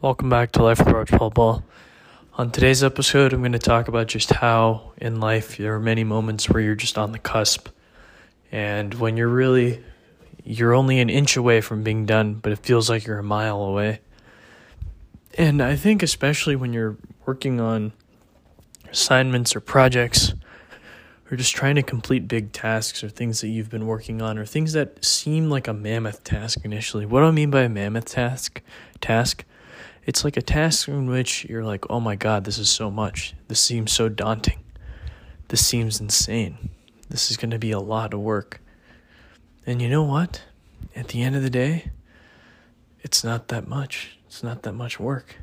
Welcome back to Life with Roach Paul. On today's episode, I'm going to talk about just how in life there are many moments where you're just on the cusp. And when you're really, you're only an inch away from being done, but it feels like you're a mile away. And I think, especially when you're working on assignments or projects, or just trying to complete big tasks or things that you've been working on, or things that seem like a mammoth task initially. What do I mean by a mammoth task? Task it's like a task in which you're like, oh my God, this is so much. This seems so daunting. This seems insane. This is going to be a lot of work. And you know what? At the end of the day, it's not that much. It's not that much work.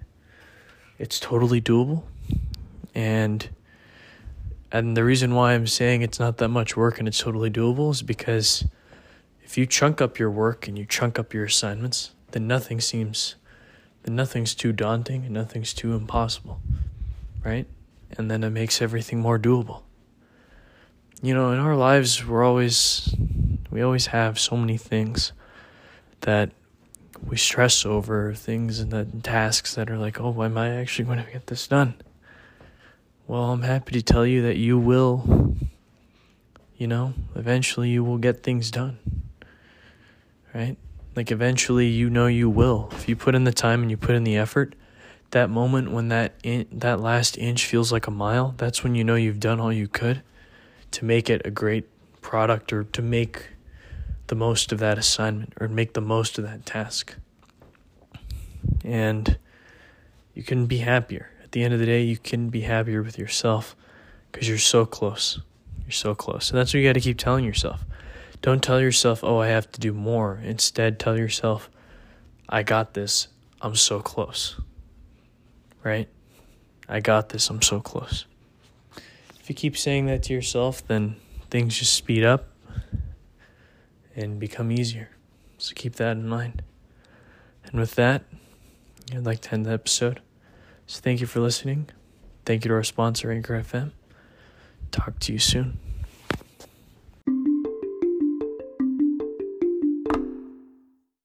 It's totally doable. And and the reason why I'm saying it's not that much work and it's totally doable is because if you chunk up your work and you chunk up your assignments, then nothing seems then nothing's too daunting and nothing's too impossible, right? And then it makes everything more doable. You know, in our lives, we're always, we always have so many things that we stress over, things and tasks that are like, oh, am I actually going to get this done? Well, I'm happy to tell you that you will, you know, eventually you will get things done, right? Like eventually you know you will. If you put in the time and you put in the effort, that moment when that in, that last inch feels like a mile, that's when you know you've done all you could to make it a great product or to make the most of that assignment or make the most of that task. And you can be happier. At the end of the day, you can be happier with yourself because you're so close. You're so close. And that's what you got to keep telling yourself. Don't tell yourself, oh, I have to do more. Instead, tell yourself, I got this. I'm so close. Right? I got this. I'm so close. If you keep saying that to yourself, then things just speed up and become easier. So keep that in mind. And with that, I'd like to end the episode. So thank you for listening. Thank you to our sponsor, Anchor FM. Talk to you soon.